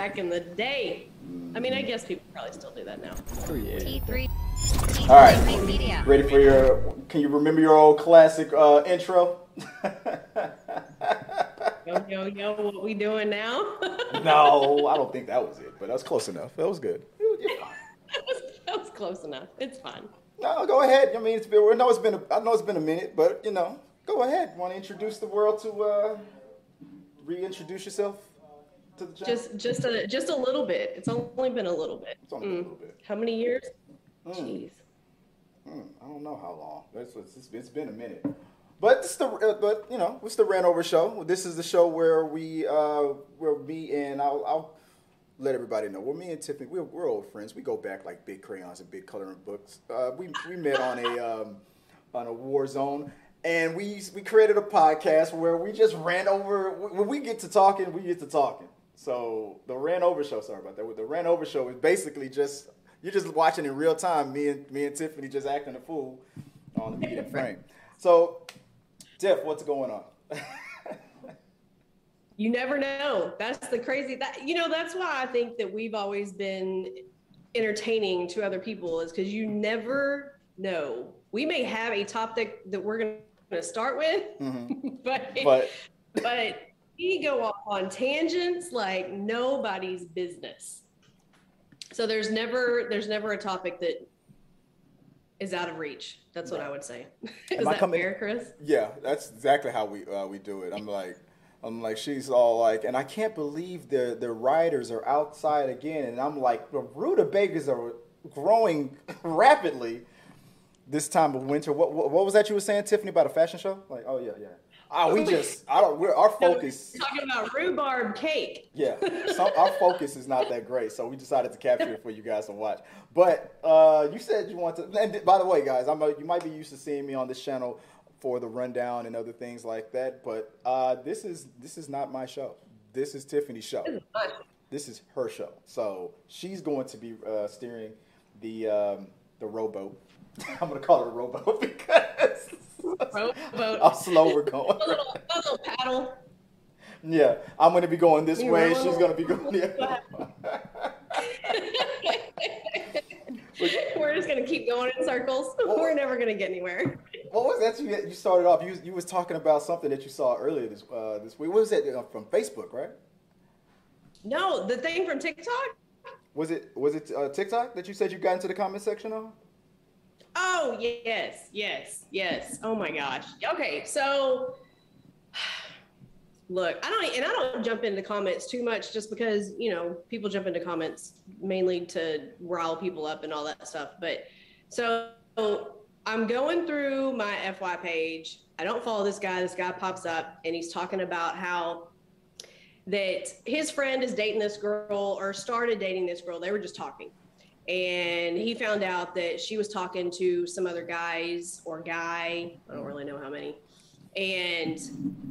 back in the day. I mean, I guess people probably still do that now. Oh, yeah. T3. All right. T3 Media. Ready for your? Can you remember your old classic uh, intro? Yo, yo, yo, what we doing now? no, I don't think that was it, but that was close enough. That was good. That, was, that was close enough. It's fine. No, go ahead. I mean, it's been. I know it's been. A, I know it's been a minute, but you know, go ahead. Want to introduce the world to uh, reintroduce yourself to the channel? Just, just a, just a little bit. It's only been a little bit. It's only been a little bit. How many years? Mm. Jeez. Hmm, I don't know how long. It's, it's, it's been a minute. But it's the uh, but you know it's the Ranover show. This is the show where we uh where me and I'll, I'll let everybody know. Well, me and Tiffany we're, we're old friends. We go back like big crayons and big coloring books. Uh, we we met on a um, on a war zone. And we we created a podcast where we just ran over. When we get to talking, we get to talking. So the ran over show. Sorry about that. The ran over show is basically just you're just watching in real time. Me and me and Tiffany just acting a fool on the media frame. So, Tiff, what's going on? You never know. That's the crazy that you know, that's why I think that we've always been entertaining to other people is because you never know. We may have a topic that we're gonna start with, mm-hmm. but but but we go off on tangents like nobody's business. So there's never there's never a topic that is out of reach. That's what I would say. is Am that coming- fair, Chris? yeah, that's exactly how we uh, we do it. I'm like. I'm like, she's all like, and I can't believe the the riders are outside again, and I'm like, the rutabagas are growing rapidly this time of winter. What, what what was that you were saying, Tiffany, about a fashion show? Like, oh yeah, yeah. Ah, we just, I don't. We're our focus. Talking about rhubarb cake. Yeah, some, our focus is not that great, so we decided to capture it for you guys to watch. But uh, you said you want to. And by the way, guys, I'm a, you might be used to seeing me on this channel for the rundown and other things like that, but uh, this is this is not my show. This is Tiffany's show. This is her show, so she's going to be uh, steering the um, the rowboat. I'm gonna call it a rowboat because Rowboat. how slow we're going. A little, a little paddle. Yeah, I'm gonna be going this You way. roll. She's gonna be going the other We're just gonna keep going in circles. We're never gonna get anywhere. What was that you you started off? You you was talking about something that you saw earlier this uh, this week. What was that uh, from Facebook, right? No, the thing from TikTok. Was it was it uh, TikTok that you said you got into the comment section on? Oh yes, yes, yes. Oh my gosh. Okay, so look, I don't and I don't jump into comments too much just because, you know, people jump into comments mainly to rile people up and all that stuff. But so I'm going through my FY page. I don't follow this guy. This guy pops up and he's talking about how that his friend is dating this girl or started dating this girl. They were just talking. And he found out that she was talking to some other guys or guy, I don't really know how many. And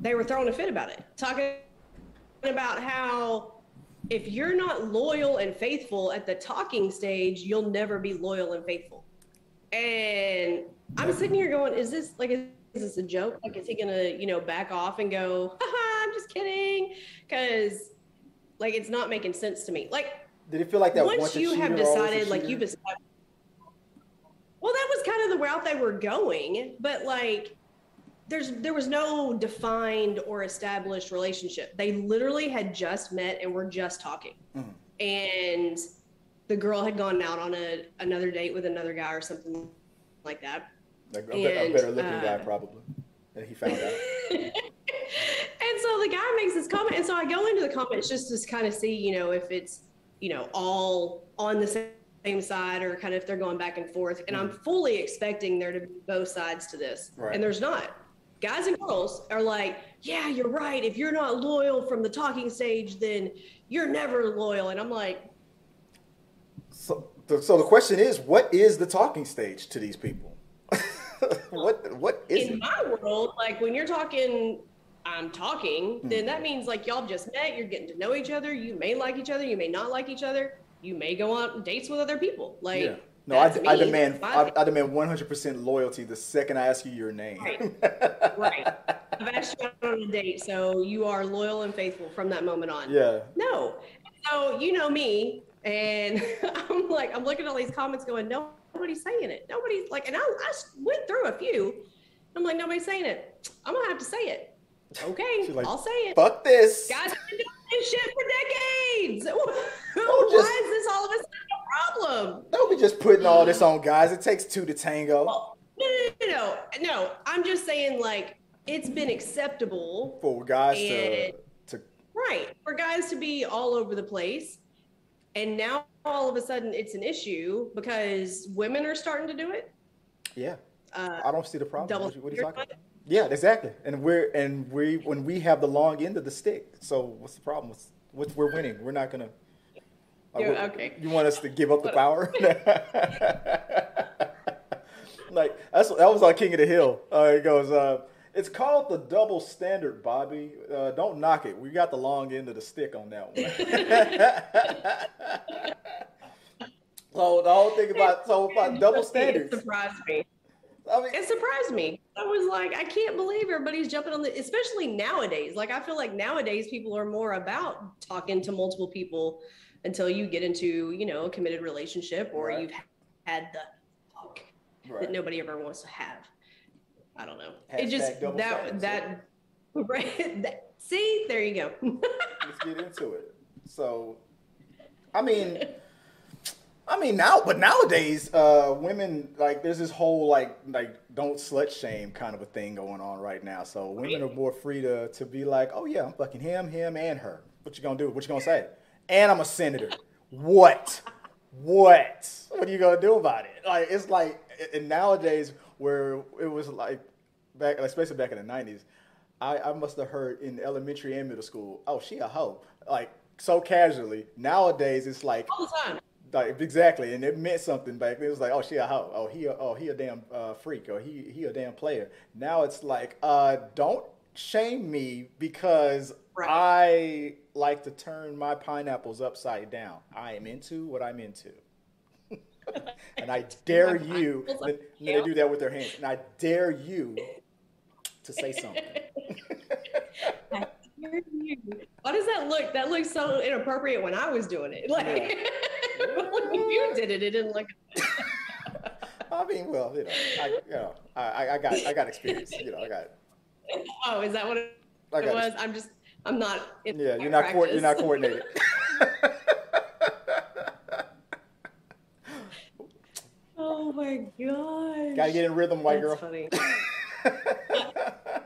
they were throwing a fit about it, talking about how if you're not loyal and faithful at the talking stage, you'll never be loyal and faithful. And I'm sitting here going, is this like, is this a joke? Like, is he gonna, you know, back off and go, I'm just kidding? Because, like, it's not making sense to me. Like, Did it feel like that? once a you have cheater, always a decided, like, you've decided, well, that was kind of the route they were going, but like, there's there was no defined or established relationship. They literally had just met and were just talking, Mhm. and the girl had gone out on a another date with another guy or something like that. Like, a, and, better looking guy uh, probably. And he found out. and so the guy makes this comment, and so I go into the comments just to kind of see, you know, if it's, you know, all on the same same side or kind of if they're going back and forth. And I'm mm-hmm. fully expecting there to be both sides to this, Right. and there's not. Guys and girls are like, yeah, you're right. If you're not loyal from the talking stage, then you're never loyal. And I'm like, So, so the question is, what is the talking stage to these people? what what is in it? my world, like when you're talking, I'm talking, Hmm. then that means like y'all just met, you're getting to know each other. You may like each other, you may not like each other. You may go on dates with other people. Like, Yeah. No, I, I demand I, I demand 100% loyalty the second I ask you your name. Right. right. I've asked you out on a date, so you are loyal and faithful from that moment on. Yeah. No. so you know me, and I'm like, I'm looking at all these comments, going, nobody's saying it. Nobody's like, and I, I went through a few. I'm like, nobody's saying it. I'm gonna have to say it. Okay, like, I'll say it. Fuck this. Guys have been doing this shit for decades. Why just, is this all of a sudden a problem? Don't be just putting all this on guys. It takes two to tango. Well, no, no, no, no. I'm just saying, like, it's been acceptable for guys to, to right for guys to be all over the place, and now all of a sudden it's an issue because women are starting to do it. Yeah, uh, I don't see the problem. Double what are you talking about? Yeah, exactly. And we're and we when we have the long end of the stick. So what's the problem? What's, what's we're winning? We're not gonna. Uh, yeah, okay. You want us to give up the power? like that's that was on King of the Hill. Uh, it goes. Uh, it's called the double standard, Bobby. Uh, don't knock it. We got the long end of the stick on that one. so the whole thing about so about double standards. Surprised me. I mean, it surprised me. I was like, I can't believe everybody's jumping on the, especially nowadays. Like, I feel like nowadays people are more about talking to multiple people until you get into, you know, a committed relationship or right. you've had the talk right. that nobody ever wants to have. I don't know. Hashtag it just that that right. That, see, there you go. Let's get into it. So, I mean. I mean now, but nowadays, uh, women like there's this whole like like don't slut shame kind of a thing going on right now. So women are more free to to be like, oh yeah, I'm fucking him, him, and her. What you gonna do? What you gonna say? And I'm a senator. What? What? What are you gonna do about it? Like it's like and nowadays where it was like back, especially back in the '90s, I, I must have heard in elementary and middle school, oh she a hoe, like so casually. Nowadays it's like all the time like exactly, and it meant something back then. It was like, oh, she a hoe. Oh, he, a, oh, he a damn uh, freak, or he, he a damn player. Now it's like, uh, don't shame me because right. I like to turn my pineapples upside down. I am into what I'm into. and I dare you. Then, they do that with their hands, and I dare you to say something. I dare you. Why does that look? That looks so inappropriate when I was doing it. Like yeah. when you did it, it didn't look. I mean, well, you know, I, you know, I, I got, I got experience. You know, I got. Oh, is that what it, it was? Experience. I'm just, I'm not. yeah, you're not, co- you're not coordinated. oh my god! Gotta get in rhythm, white That's girl. Funny.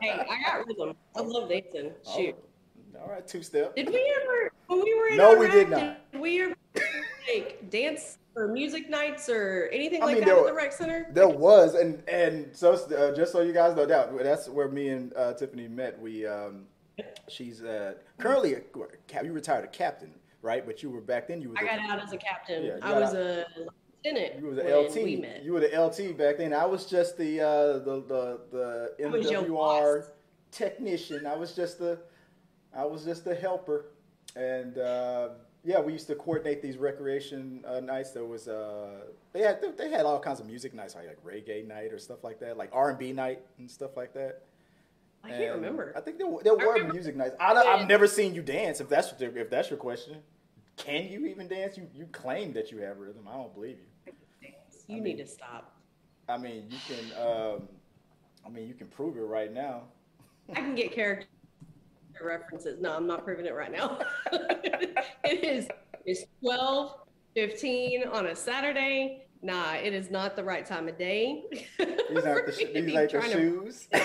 hey, I got rhythm. I love dancing. Oh, Shoot. All right, two step. Did we ever, when we were in No, Iraq, we did not. Did we ever like dance or music nights or anything I like mean, that at the rec center? There was, and and so uh, just so you guys know, that that's where me and uh, Tiffany met. We um, she's uh, currently a, you retired a captain, right? But you were back then. You were. I got out as a captain. Yeah, I was out. a lieutenant. You were the LT. You were the LT back then. I was just the uh, the the the MWR technician. I was just the I was just the helper, and uh, yeah, we used to coordinate these recreation uh, nights. There was uh, they had they had all kinds of music nights, like, like reggae night or stuff like that, like R and B night and stuff like that. I can't remember. I think there, there were music nights. I, have never seen you dance. If that's if that's your question, can you even dance? You you claim that you have rhythm. I don't believe you. You I need to stop. I mean, you can. Um, I mean, you can prove it right now. I can get character references. No, I'm not proving it right now. it is it's 12, 15 on a Saturday. Nah, it is not the right time of day. These aren't the, sh- these ain't the shoes.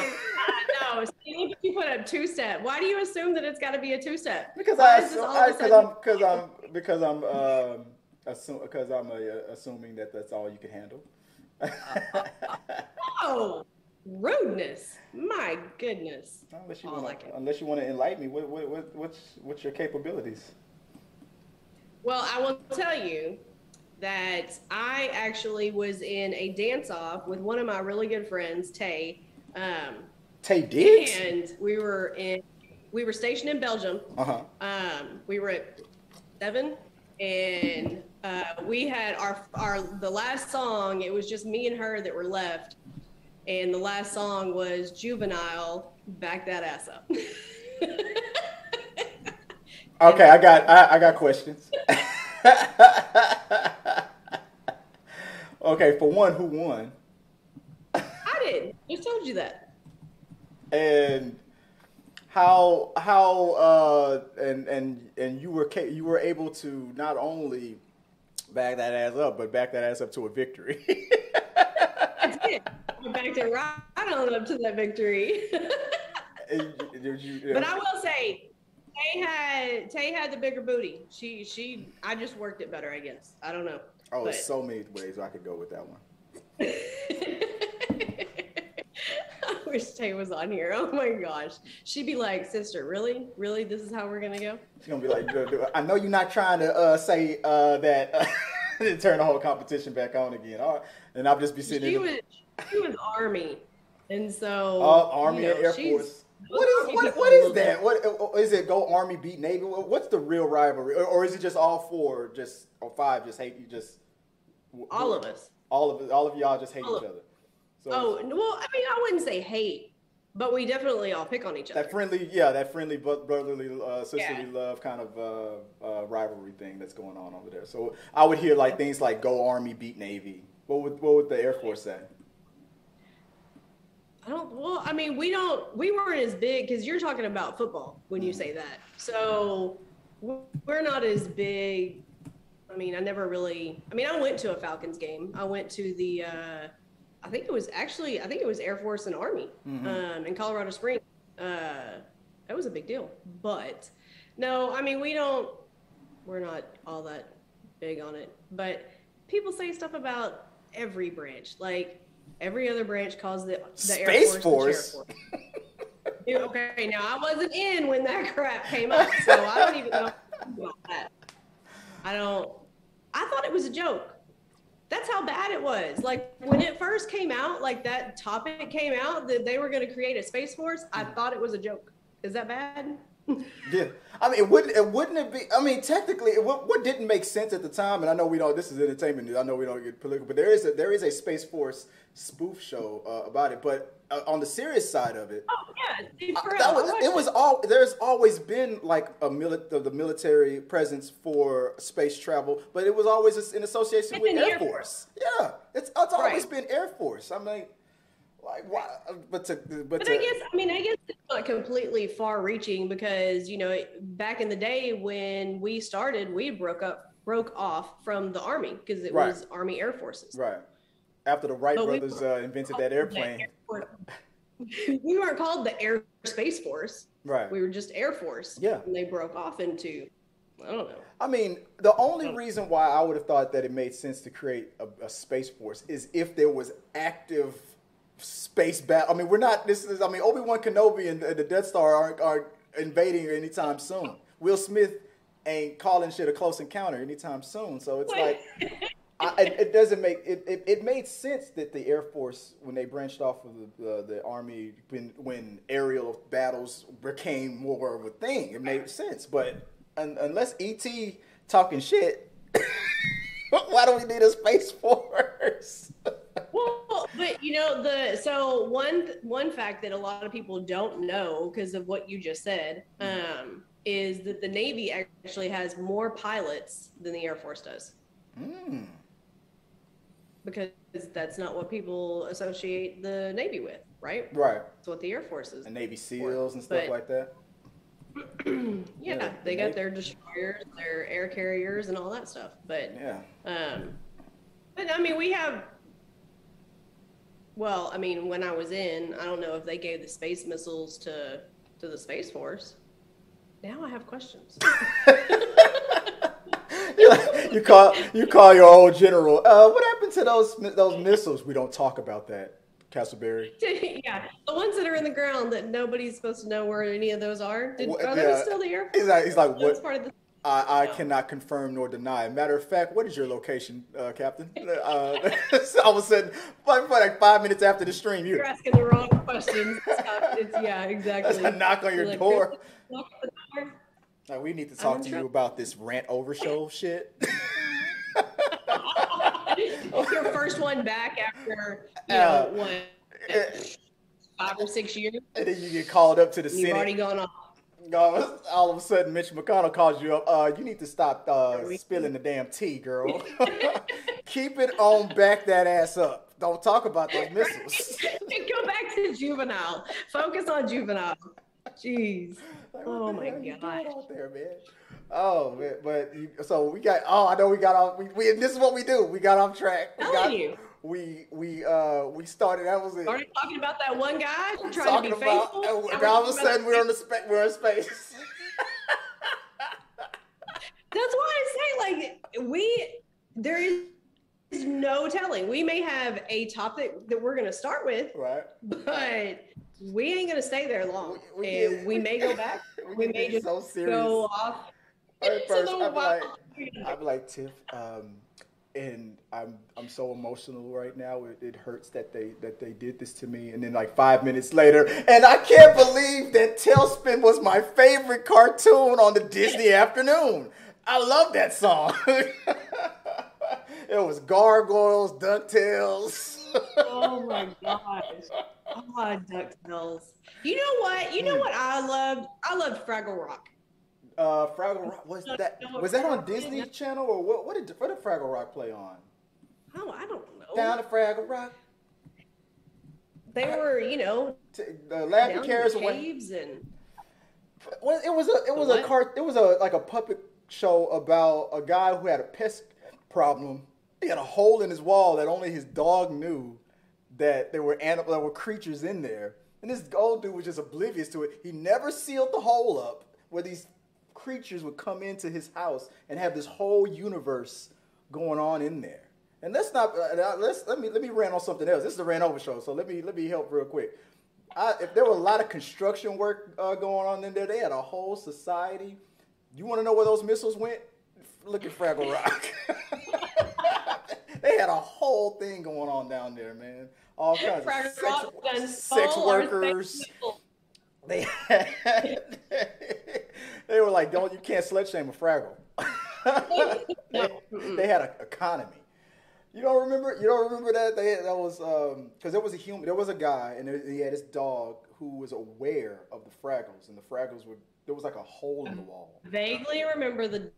To, no, see, you put a two step. Why do you assume that it's got to be a two step? Because Why I because I'm because I'm because I'm um assume because I'm uh, assuming that that's all you can handle. oh, rudeness! My goodness. Unless you want, like unless you want to enlighten me, what, what, what, what's what's your capabilities? Well, I will tell you that I actually was in a dance off with one of my really good friends, Tay. Um, Tay Diggs. And we were in, we were stationed in Belgium. Uh-huh. Um, we were at seven, and uh, we had our our the last song. It was just me and her that were left, and the last song was Juvenile. Back that ass up. okay, I got I, I got questions. okay, for one, who won? I did. Just told you that. And how how uh and and and you were you were able to not only back that ass up, but back that ass up to a victory. Did. Backed it right on up to that victory. And you- you- But I will say, Tay had Tay had the bigger booty. She she I just worked it better, I guess. I don't know. oh, but- so many ways I could go with that one. I wish Tay was on here. Oh my gosh. She'd be like, sister, really? Really? This is how we're gonna go? She's gonna be like, "Dude, dude, I know you're not trying to uh, say uh, that uh, turn the whole competition back on again. All right. And I'll just be sitting She in was she was army. And so uh, Army you know, and Air Force. What is what, what is that? What is it? Go Army beat Navy? What's the real rivalry, or, or is it just all four, just or five, just hate you? Just all of us. all of all of y'all just hate All each other. So Oh well, I mean, I wouldn't say hate, but we definitely all pick on each other. that friendly, yeah, that friendly bro- brotherly, uh, sisterly love kind of uh, uh, rivalry thing that's going on over there. So I would hear like things like "Go Army beat Navy." What would what would the Air Force say? I don't. Well, I mean, we don't. We weren't as big because you're talking about football when you say that. So we're not as big. I mean, I never really. I mean, I went to a Falcons game. I went to the. Uh, I think it was actually. I think it was Air Force and Army um, in Colorado Springs. Uh, that was a big deal. But no, I mean, we don't. We're not all that big on it. But people say stuff about every branch, like. Every other branch calls the, the Air Force. Force. The Chair Force. Okay, now I wasn't in when that crap came up, so I don't even know about that. I don't. I thought it was a joke. That's how bad it was. Like when it first came out, like that topic came out that they were going to create a space force. I thought it was a joke. Is that bad? Yeah, I mean, it wouldn't it wouldn't it be? I mean, technically, it, what, what didn't make sense at the time, and I know we don't. This is entertainment news. I know we don't get political, but there is a there is a Space Force spoof show uh, about it. But uh, on the serious side of it, Oh yeah, dude, that I was, it was all. There's always been like a mili- of the military presence for space travel, but it was always in association It's with Air Air Force. Yeah, it's it's always Right. been Air Force. I mean, like why? But to but, But to, I guess I mean I guess it's not completely far-reaching because you know back in the day when we started, we broke up broke off from the army because it Right. was Army Air Forces. right after the Wright But brothers were uh, invented that airplane. We weren't called the Air Space Force. Right. We were just Air Force. Yeah. And they broke off into I don't know. I mean, the only reason why I would have thought that it made sense to create a, a space force is if there was active space battle. I mean, we're not. This is. I mean, Obi Wan Kenobi and the Death Star aren't, aren't invading anytime soon. Will Smith ain't calling shit a close encounter anytime soon. So it's like. I, it, doesn't make it, it. It made sense that the Air Force, when they branched off of the, the, the Army, when when aerial battles became more of a thing, it made sense. But un, unless ET talking shit, why do we need a space force? Well, but you know the so one one fact that a lot of people don't know because of what you just said um, is that the Navy actually has more pilots than the Air Force does Mm. because that's not what people associate the Navy with, right? Right, That's what the Air Force is. and Navy SEALs and stuff But- like that. yeah, Yeah, they the got Navy- their destroyers, their air carriers, and all that stuff. But Yeah, Um, but I mean, we have. Well, I mean, when I was in, I don't know if they gave the space missiles to to the space force. Now I have questions. you call you call your old general. Uh, what happened to those those missiles? We don't talk about that, Castleberry. yeah, the ones that are in the ground that nobody's supposed to know where any of those are. Did, are yeah. those still the Air He's like, he's like, That's what? part of the. I, I cannot confirm nor deny. Matter of fact, what is your location, uh, Captain? Uh, all of a sudden, like, five minutes after the stream, you You're asking the wrong questions. It's, yeah, exactly. That's a knock on your like, door. knock on the door. like, we need to talk I'm to you about this rant over show shit. It's your first one back after you Uh, know what five or six years. And then you get called up to the You've Senate. already gone off. No, all of a sudden, Mitch McConnell calls you up. Uh, you need to stop uh, spilling the damn tea, girl. Keep it on, back that ass up. Don't talk about those missiles. Go back to juvenile. Focus on juvenile. Jeez. Like, Oh my god. out there, man? Oh man, but you, so we got. Oh, I know we got off. We, we this is what we do. We got off track. We Telling got. you. We we uh we started. That was it. Started talking about that one guy trying talking to be about, faithful. and all of a sudden we're on the spec. We're in space. That's why I say, like, we there is no telling. We may have a topic that we're going to start with, right. but we ain't going to stay there long, We- we and get- we may go back. We get may just so serious. go off At first, the I'm wild. like, I'm like Tiff, um, and I'm I'm so emotional right now. It, it hurts that they that they did this to me. And then like five minutes later, and I can't believe that TaleSpin was my favorite cartoon on the Disney afternoon. I love that song. it was Gargoyles, Ducktales. oh my gosh. Oh, my DuckTales. You know what? You know Hmm. what I loved? I loved Fraggle Rock. Uh, Fraggle Rock was that was that on. Disney Channel or what? What did what did Fraggle Rock play on? Oh, I don't know. Down to Fraggle Rock. they were, you know, T- The Laughing down in Carrots went. caves and Well, it was a it was a What? cart. It was a like a puppet show about a guy who had a pest problem. He had a hole in his wall that only his dog knew that there were animal there were creatures in there. And this old dude was just oblivious to it. He never sealed the hole up where these creatures would come into his house and have this whole universe going on in there. And let's not uh, let's let me let me rant on something else. This is the rant over show, so let me let me help real quick. I, if there were a lot of construction work uh, going on in there, they had a whole society. You want to know where those missiles went? Look at Fraggle Rock. they had a whole thing going on down there, man. All kinds Fraggle of sex, sex stole our space workers. They had, they were like, "Don't you can't slut shame a Fraggle." They, they had an economy. You don't remember? You don't remember that? They that was because there was a human. There was a guy, and there, he had this dog who was aware of the Fraggles, and the Fraggles were there was like a hole in the wall. Vaguely remember the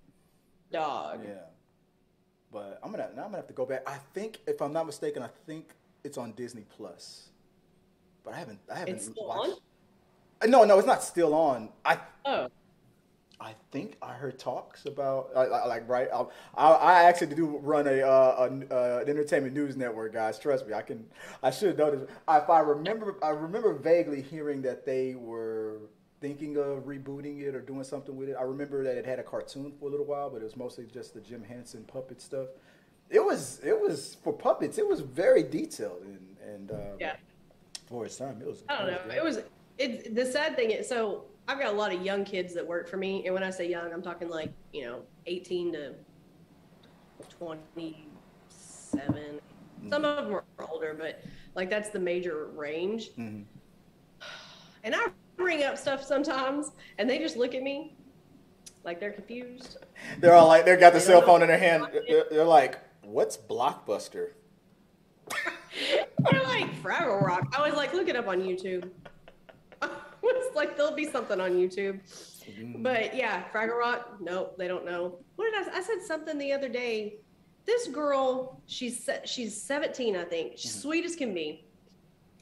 dog. Yeah, but I'm gonna now I'm gonna have to go back. I think if I'm not mistaken, I think it's on Disney Plus, but I haven't I haven't It's still watched. Uh, No, no, it's not still on. I Oh, I think I heard talks about I, I, like right. I, I, I actually do run a, uh, a uh, an entertainment news network, guys. Trust me, I can. I should know this. If I remember, I remember vaguely hearing that they were thinking of rebooting it or doing something with it. I remember that it had a cartoon for a little while, but it was mostly just the Jim Henson puppet stuff. It was it was for puppets. It was very detailed and and uh, yeah. for its time, it was. I don't know. good. It was it. The sad thing is, so I've got a lot of young kids that work for me, and when I say young, I'm talking like you know, 18 to 27. Some of them are older, but like that's the major range. Mhm. And I bring up stuff sometimes, and they just look at me like they're confused. They're all like, they've got the They cell phone in their hand. They're, they're like, "What's Blockbuster?" They're like Fraggle Rock. I was like, look it up on YouTube. it's like there'll be something on YouTube. But yeah, Fraggle Rock. Nope, they don't know. What did I? I said something the other day. This girl, she's she's 17, I think. She's sweet as can be,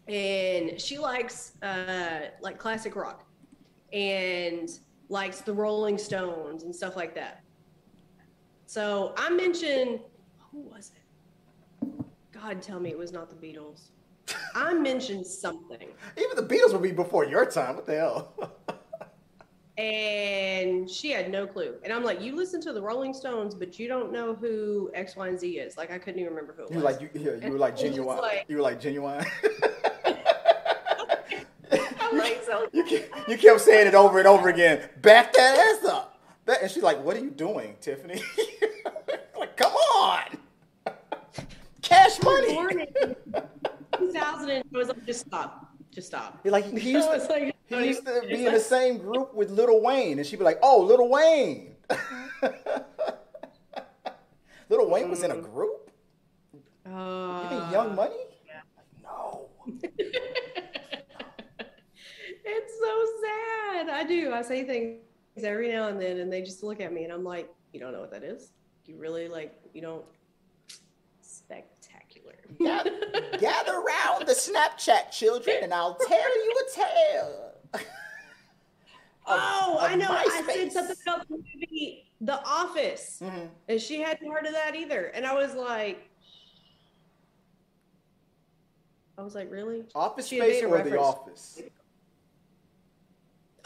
and she likes uh, like classic rock, and likes the Rolling Stones and stuff like that. So I mentioned who was it? God, tell me it was not the Beatles. I mentioned something. Even the Beatles would be before your time. What the hell? and she had no clue. And I'm like, you listen to the Rolling Stones, but you don't know who X, Y, and Z is. Like, I couldn't even remember who it was. like you, yeah, you were like And it was genuine. like- you were like genuine. I'm like, so you, kept, you kept saying it over and over again. Back that ass up. That, and she's like, "What are you doing, Tiffany?" like, come on, cash money. Born 2000, and I was like, just stop, just stop. Like he used to, like, he used to be in the same group with Lil Wayne, and she'd be like, "Oh, Lil Wayne." Lil Wayne was in a group. Uh, You mean Young Money? No. it's so sad. I do. I say things every now and then, and they just look at me, and I'm like, "You don't know what that is? You really like? You don't?" Gather, gather around the Snapchat children, and I'll tell you a tale. oh, of I know. I said something about the movie The Office, Mhm. and she hadn't heard of that either, and I was like. I was like, really? Office She Space or The. Office?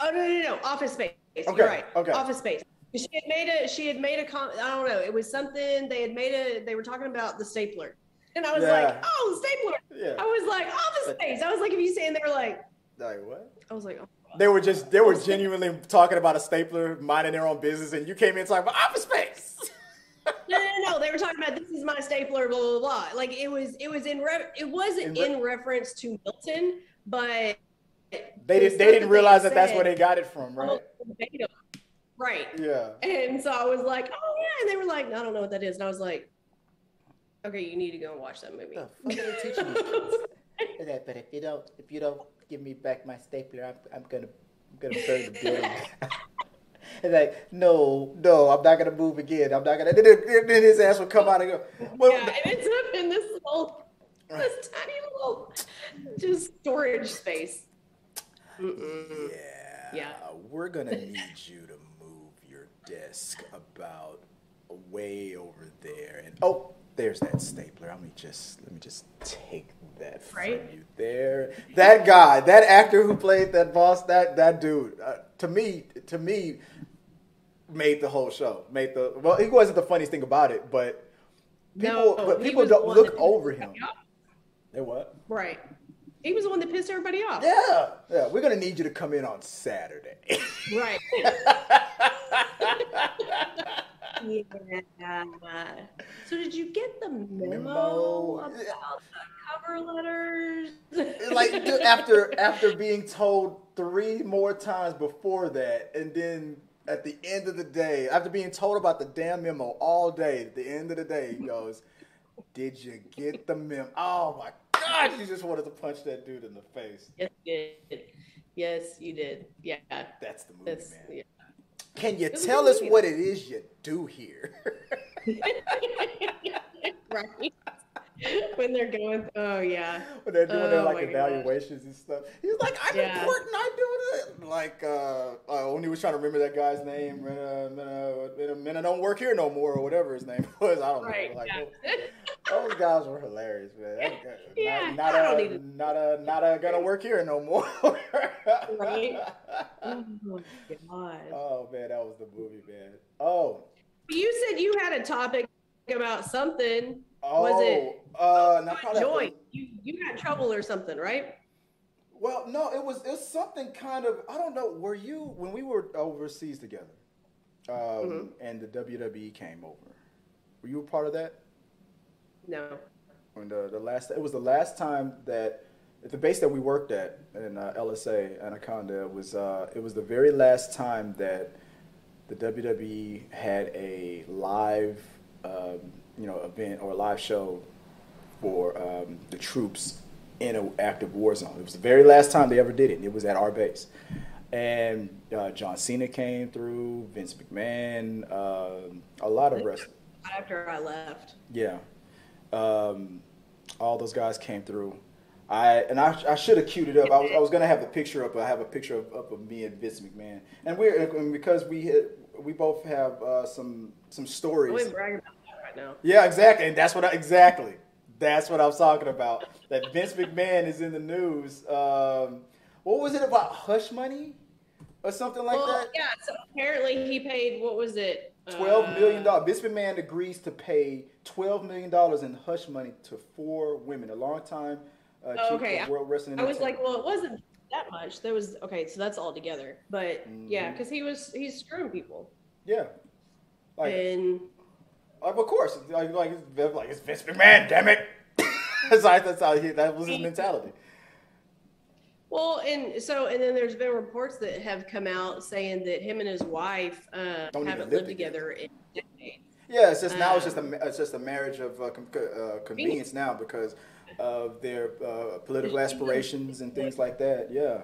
Oh no, no, no, Office Space. Okay, You're right. okay. Office Space. She had made a. She had made a. Com- I don't know. It was something they had made a. They were talking about the stapler, and I was Yeah. like, oh, the stapler. Yeah. I was like, Office Space. I was like, if you say, and they were like, Like what? I was like, oh. They were just they were genuinely talking about a stapler, minding their own business, and you came in talking about Office Space. no, no, no. They were talking about this is my stapler, blah blah blah. Like it was. It was in. Re- it wasn't In in, reference to Milton, but They the didn't they didn't realize that that's where they got it from, oh, right? Right. Yeah. And so I was like, oh yeah, and they were like, I don't know what that is, and I was like, okay, you need to go and watch that movie. The fuck are they teaching you? That, but if you don't, if you don't give me back my stapler, I'm, I'm gonna, I'm gonna burn the building. and like, no, no, I'm not gonna move again. I'm not gonna. Then, then then his ass would come out and go. Well, yeah, and it's up in this little, this tiny little, just storage space. Mm-mm. yeah, Yeah. we're gonna need you to move your desk about way over there. And oh, there's that stapler. Let me just, let me just take that from Right. you there. That guy, that actor who played that boss, that that dude, uh, to me, to me, made the whole show. Made the well, he wasn't the funniest thing about it, but people, No, but people don't look over him. They what? Right. He was the one that pissed everybody off. Yeah, yeah. We're gonna need you to come in on Saturday. Right. yeah. So did you get the memo, Memo. about the cover letters? like after after being told three more times before that, and then at the end of the day, after being told about the damn memo all day, at the end of the day, he goes, "Did you get the memo?" Oh my god, you just wanted to punch that dude in the face. yes, you did. Yes, you did. Yeah. That's the movie, That's man. yeah. Can you It was a tell us what it is you do here? right. when they're going, oh yeah. when they're doing their Oh like my gosh. evaluations and stuff. He's like, I'm Yeah. important. I do it. Like uh, uh, when he was trying to remember that guy's name, Mena, Mena, Mena, Mena don't work here no more, or whatever his name was. I don't Right. know. Like yeah. those, those guys were hilarious, man. Yeah, not, not I a, not a, not a gonna work here no more. Right. oh my god. Oh man, that was the movie, man. Oh. You said you had a topic about something. Oh, Was it- uh, now probably Joy, you you got trouble or something, right? Well, no, it was it was something kind of I don't know. Were you when we were overseas together, um, Mhm. and the WWE came over? Were you a part of that? No. When the the last it was the last time that at the base that we worked at in uh, LSA Anaconda it was uh, it was the very last time that the WWE had a live um, you know event or a live show for um, the troops in an active war zone. It was the very last time they ever did it. It was at our base. And uh, John Cena came through, Vince McMahon, um a lot of wrestlers. After I left. Yeah. Um, all those guys came through. I and I, I should have queued it up. I was, I was gonna have the picture up. I have a picture of, up of me and Vince McMahon, and we're and because we we both have uh, some some stories. wouldn't brag about that right now. Yeah, exactly. And that's what I, exactly. That's what I was talking about. That Vince McMahon is in the news. Um, what was it about hush money or something like well, that? yeah. So apparently he paid. What was it? Twelve million Uh, dollars. Vince McMahon agrees to pay twelve million dollars in hush money to four women. A long time uh, Oh, okay. World Wrestling. I was like, well, it wasn't that much. There was okay. So that's all together. But yeah, Mhm. because he was he's screwing people. yeah, like, and like of course, like like it's, like it's Vince McMahon. Damn it. that's, how, that's how he. That was his mentality. well, and so and then there's been reports that have come out saying that him and his wife uh, Don't even haven't live lived together in decades. Yeah, it's just now it's just Um, a it's just a marriage of uh, com- uh, convenience now because of their uh, political aspirations and things like that. Yeah.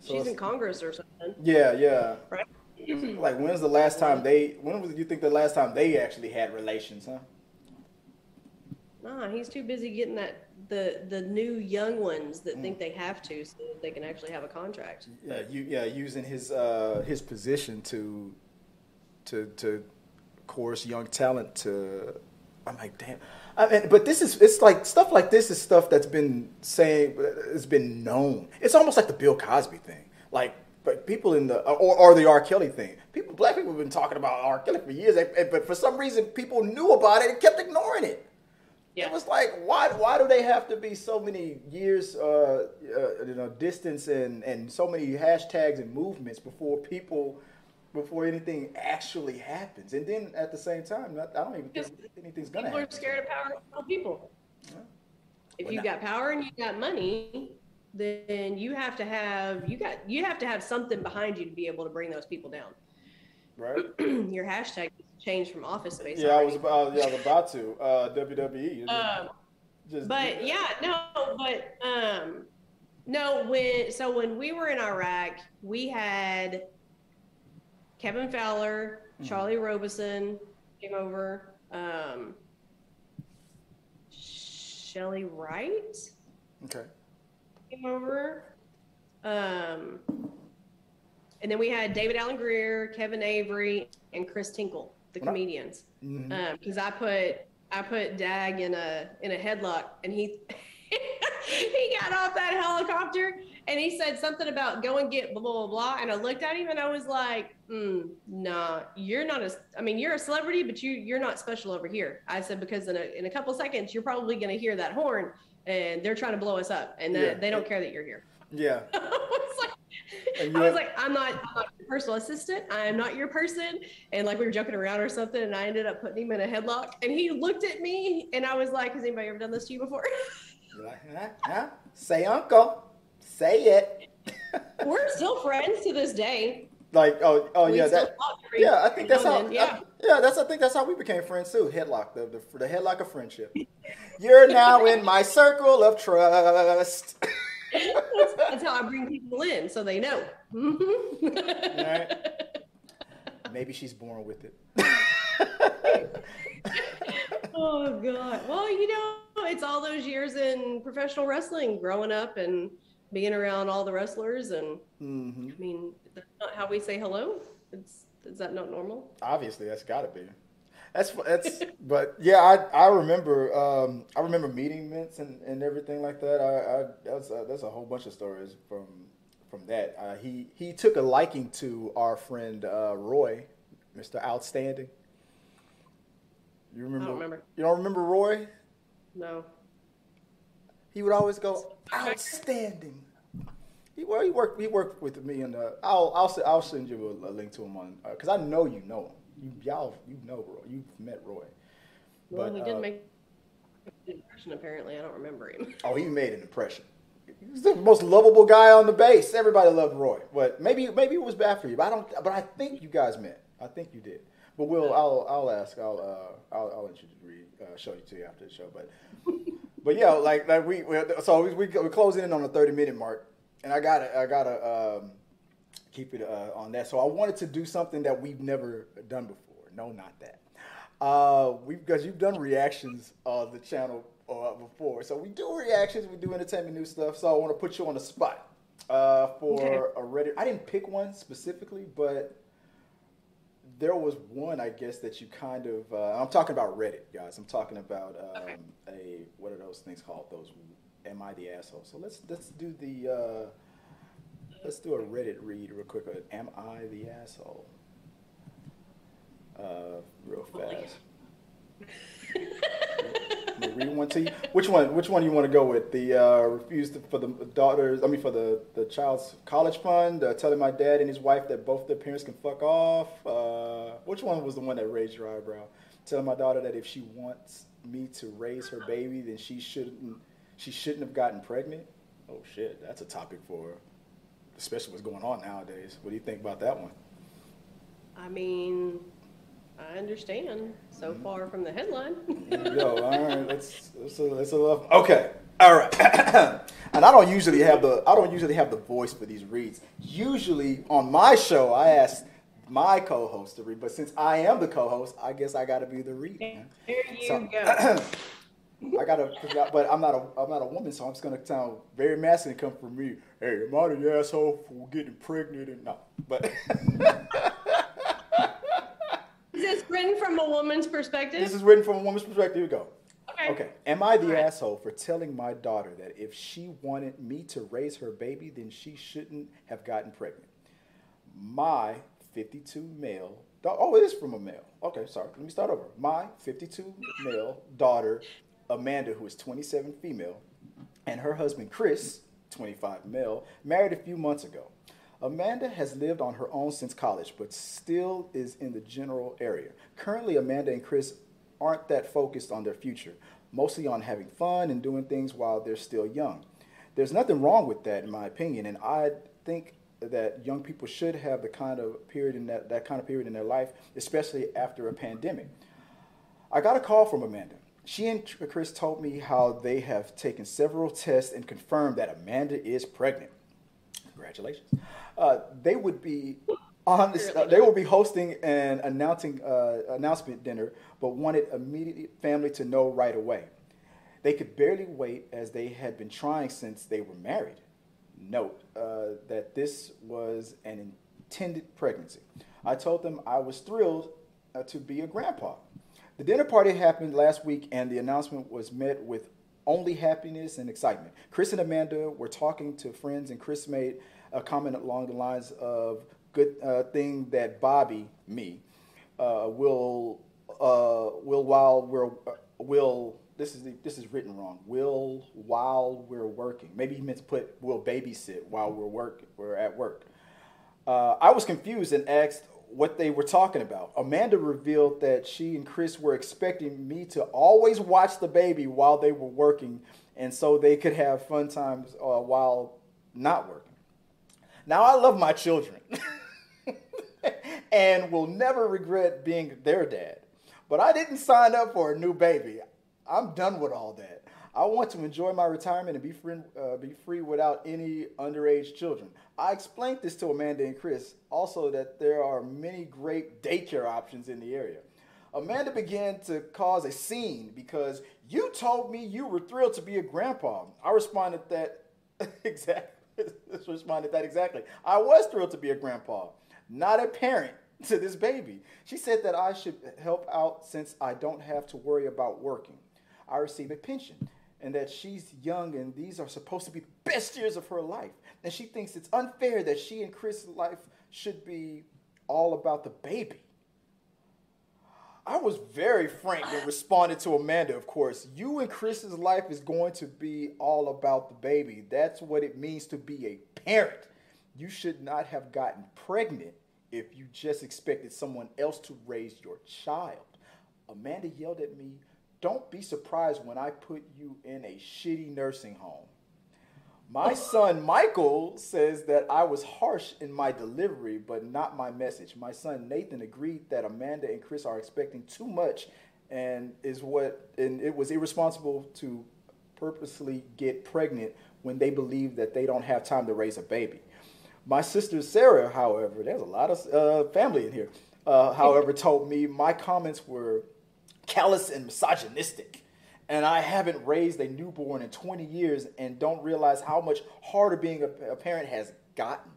So She's in Congress or something. Yeah, yeah. Right. Like when's the last time they? When was you think the last time they actually had relations? Huh? Nah, he's too busy getting that the the new young ones that Mm. think they have to so that they can actually have a contract. Yeah, you yeah using his uh his position to to to course young talent to. I'm like, damn. I mean, but this is it's like stuff like this is stuff that's been saying it's been known. It's almost like the Bill Cosby thing, like. But people in the or, or the R. Kelly thing, people black people have been talking about R. Kelly for years, but for some reason people knew about it and kept ignoring it. Yeah. It was like, why? Why do they have to be so many years, uh, uh, you know, distance and and so many hashtags and movements before people, before anything actually happens? And then at the same time, I I don't even think anything's gonna happen. People are scared of powerful people. Yeah. If Well, you've now- got power and you've got money, then you have to have you got you have to have something behind you to be able to bring those people down. Right? Your hashtag changed from office space. Yeah, I was about. Yeah, I was about to. Uh, WWE. Um, just- but yeah, no, but um, no. When so when we were in Iraq, we had Kevin Fowler, Mhm. Charlie Robison came over, um, Chely Wright Okay. Came over, um, and then we had David Alan Grier, Kevin Avery, and Chris Tinkle, the comedians because I put I put Dag in a in a headlock, and he he got off that helicopter, and he said something about go and get blah blah blah, blah. and I looked at him, and I was like, mm, Nah, you're not a. I mean, you're a celebrity, but you you're not special over here. I said because in a in a couple seconds, you're probably gonna hear that horn, and they're trying to blow us up, and Yeah. they, don't care that you're here. Yeah. I was like, I was had- like, I'm not, I'm not your personal assistant. I'm not your person. And like we were joking around or something, and I ended up putting him in a headlock. And he looked at me, and I was like, Has anybody ever done this to you before? You're like, huh? Huh? Say uncle. Say it. we're still friends to this day. Like, oh, oh We yeah, that. Yeah, I think that's how. Yeah. I- yeah, that's. I think that's how we became friends too. Headlock, the the, the headlock of friendship. You're now in my circle of trust. that's, that's how I bring people in, so they know. Right. Maybe she's born with it. oh God. Well, you know, it's all those years in professional wrestling, growing up and being around all the wrestlers, and hmm I mean, that's not how we say hello. It's is that not normal? Obviously, that's got to be. That's that's. but yeah, I I remember um I remember meeting Vince and, and everything like that. I, I that's a, that's a whole bunch of stories from from that. Uh, he he took a liking to our friend uh, Roy, Mr. Outstanding. You remember? remember. You don't remember Roy? No. He would always go outstanding. He well, he worked he worked with me and uh, I'll I'll I'll send you a, a link to him on because I know you know him. You y'all you know Roy. You've met Roy. Well, But, he did uh, make an impression. Apparently, I don't remember him. Oh, he made an impression. He's the most lovable guy on the base. Everybody loved Roy, but maybe maybe it was bad for you. But I don't. But I think you guys met. I think you did. But we'll. I'll. I'll ask. I'll. Uh, I'll. I'll let you read. Uh, show you to you after the show. But. But yeah, like like we. we so we we we're closing in on the thirty minute mark, and I gotta I gotta um, keep it uh, on that. So I wanted to do something that we've never done before. No, not that. Uh, we because you've done reactions on the channel uh, before, so we do reactions, we do entertainment news stuff. So I want to put you on the spot uh, for Okay. a Reddit. I didn't pick one specifically, but there was one I guess that you kind of. Uh, I'm talking about Reddit, guys. I'm talking about um, Okay. a what are those things called? Those am I the asshole? So let's let's do the. Uh, Let's do a Reddit read real quick. Uh, Am I the asshole? Uh, real fast. Which one? Which one do you want to go with? The uh, refused for the daughters. I mean, for the the child's college fund. Uh, telling my dad and his wife that both their parents can fuck off. Uh, which one was the one that raised your eyebrow? Telling my daughter that if she wants me to raise her baby, then she shouldn't. She shouldn't have gotten pregnant. Oh shit, that's a topic for, especially what's going on nowadays. What do you think about that one? I mean, I understand so Mm-hmm. far from the headline. There you go. All right, let's let's let's love. Okay, all right. and I don't usually have the I don't usually have the voice for these reads. Usually on my show, I ask my co-host to read, but since I am the co-host, I guess I got to be the read. Man. There you so, go. I gotta, but I'm not a, I'm not a woman, so I'm just gonna sound very masculine. Come from me. Hey, am I the asshole for getting pregnant? And no, but. is this written from a woman's perspective? This is written from a woman's perspective. Here we go. Okay. Okay. Am I the right. asshole for telling my daughter that if she wanted me to raise her baby, then she shouldn't have gotten pregnant? My 52 male. Oh, it is from a male. Okay, sorry. Let me start over. My 52 male daughter Amanda, who is 27 female, and her husband Chris, 25 male, married a few months ago. Amanda has lived on her own since college, but still is in the general area. Currently, Amanda and Chris aren't that focused on their future, mostly on having fun and doing things while they're still young. There's nothing wrong with that, in my opinion, and I think that young people should have the kind of period in that, that kind of period in their life, especially after a pandemic. I got a call from Amanda. She and Chris told me how they have taken several tests and confirmed that Amanda is pregnant. Congratulations. Uh, they would be on this, uh, they will be hosting an announcing uh, announcement dinner, but wanted immediate family to know right away. They could barely wait as they had been trying since they were married. Note uh, that this was an intended pregnancy. I told them I was thrilled uh, to be a grandpa. The dinner party happened last week, and the announcement was met with only happiness and excitement. Chris and Amanda were talking to friends, and Chris made a comment along the lines of "Good uh, thing that Bobby, me, uh, will uh, will while we're uh, will." This is the, this is written wrong. Will while we're working. Maybe he meant to put will babysit while we're work we're at work. Uh, I was confused and asked what they were talking about. Amanda revealed that she and Chris were expecting me to always watch the baby while they were working, and so they could have fun times uh, while not working. Now, I love my children and will never regret being their dad, but I didn't sign up for a new baby. I'm done with all that. I want to enjoy my retirement and be free, uh, be free without any underage children. I explained this to Amanda and Chris also that there are many great daycare options in the area. Amanda began to cause a scene because you told me you were thrilled to be a grandpa. I responded that exactly. responded that exactly. I was thrilled to be a grandpa, not a parent to this baby. She said that I should help out since I don't have to worry about working. I receive a pension and that she's young and these are supposed to be the best years of her life. And she thinks it's unfair that she and Chris' life should be all about the baby. I was very frank and responded to Amanda, of course. You and Chris's life is going to be all about the baby. That's what it means to be a parent. You should not have gotten pregnant if you just expected someone else to raise your child. Amanda yelled at me don't be surprised when I put you in a shitty nursing home. My son Michael says that I was harsh in my delivery, but not my message. My son Nathan agreed that Amanda and Chris are expecting too much and is what and it was irresponsible to purposely get pregnant when they believe that they don't have time to raise a baby. My sister Sarah, however, there's a lot of uh, family in here, uh, however, told me my comments were callous and misogynistic. And I haven't raised a newborn in 20 years and don't realize how much harder being a, a parent has gotten.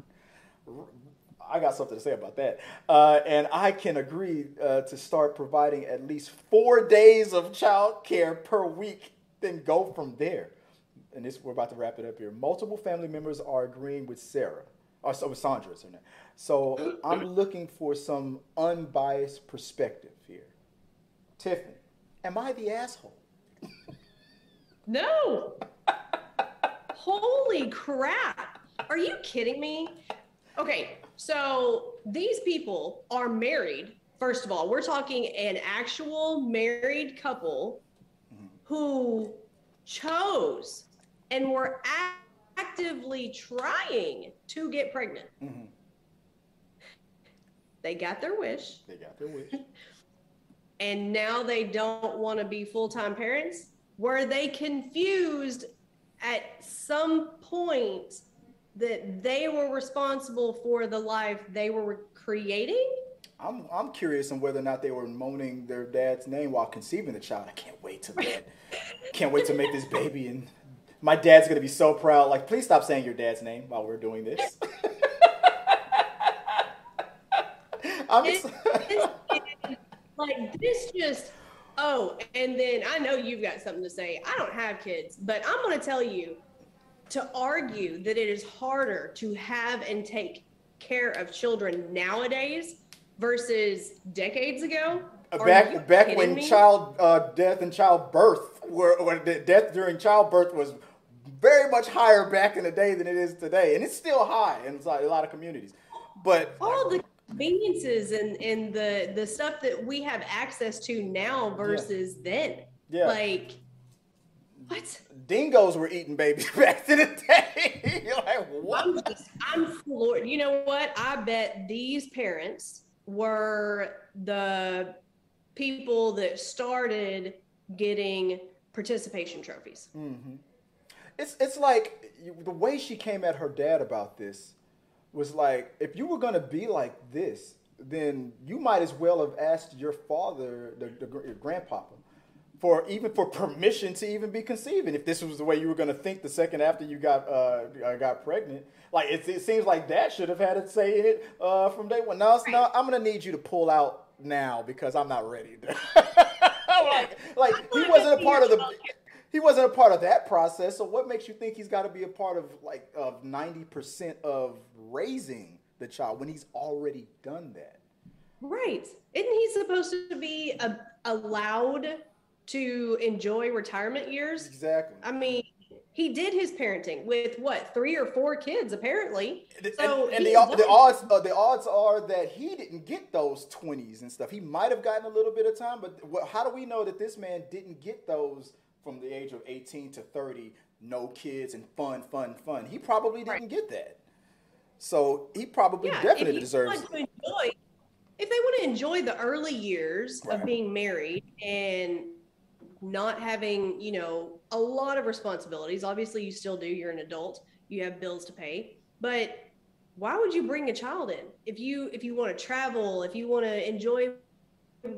I got something to say about that. Uh, and I can agree uh, to start providing at least four days of child care per week, then go from there. And this, we're about to wrap it up here. Multiple family members are agreeing with Sarah, or so with Sandra. So I'm looking for some unbiased perspective. Tiffany, am I the asshole? no. Holy crap. Are you kidding me? Okay, so these people are married. First of all, we're talking an actual married couple mm-hmm. who chose and were actively trying to get pregnant. Mm-hmm. They got their wish. They got their wish. And now they don't want to be full-time parents were they confused at some point that they were responsible for the life they were creating? I'm I'm curious on whether or not they were moaning their dad's name while conceiving the child. I can't wait to that. can't wait to make this baby and my dad's gonna be so proud. Like, please stop saying your dad's name while we're doing this. I'm just... like this just oh, and then I know you've got something to say. I don't have kids, but I'm gonna tell you to argue that it is harder to have and take care of children nowadays versus decades ago. Back back when me? child uh, death and childbirth were, death during childbirth was very much higher back in the day than it is today, and it's still high in a lot of communities. But all the conveniences and and the the stuff that we have access to now versus yeah. then, yeah, like what? Dingoes were eating babies back in the day. You're like, what? I'm, just, I'm floored. You know what? I bet these parents were the people that started getting participation trophies. Mm-hmm. It's it's like the way she came at her dad about this was like, if you were gonna be like this, then you might as well have asked your father, the, the your grandpapa, for even for permission to even be conceiving. If this was the way you were gonna think the second after you got uh, got pregnant, like it, it seems like dad should have had to say in it uh, from day one. No, no, I'm gonna need you to pull out now because I'm not ready. like, like he wasn't a part of the he wasn't a part of that process. So what makes you think he's got to be a part of like of ninety percent of raising the child when he's already done that? Right. Isn't he supposed to be a, allowed to enjoy retirement years? Exactly. I mean, he did his parenting with what three or four kids apparently. So and, and the, the odds uh, the odds are that he didn't get those twenties and stuff. He might have gotten a little bit of time, but how do we know that this man didn't get those from the age of eighteen to thirty? No kids and fun, fun, fun. He probably didn't right. get that. So he probably yeah, definitely deserves. Enjoy, if they want to enjoy the early years right. of being married and not having, you know, a lot of responsibilities. Obviously, you still do. You're an adult. You have bills to pay. But why would you bring a child in if you if you want to travel, if you want to enjoy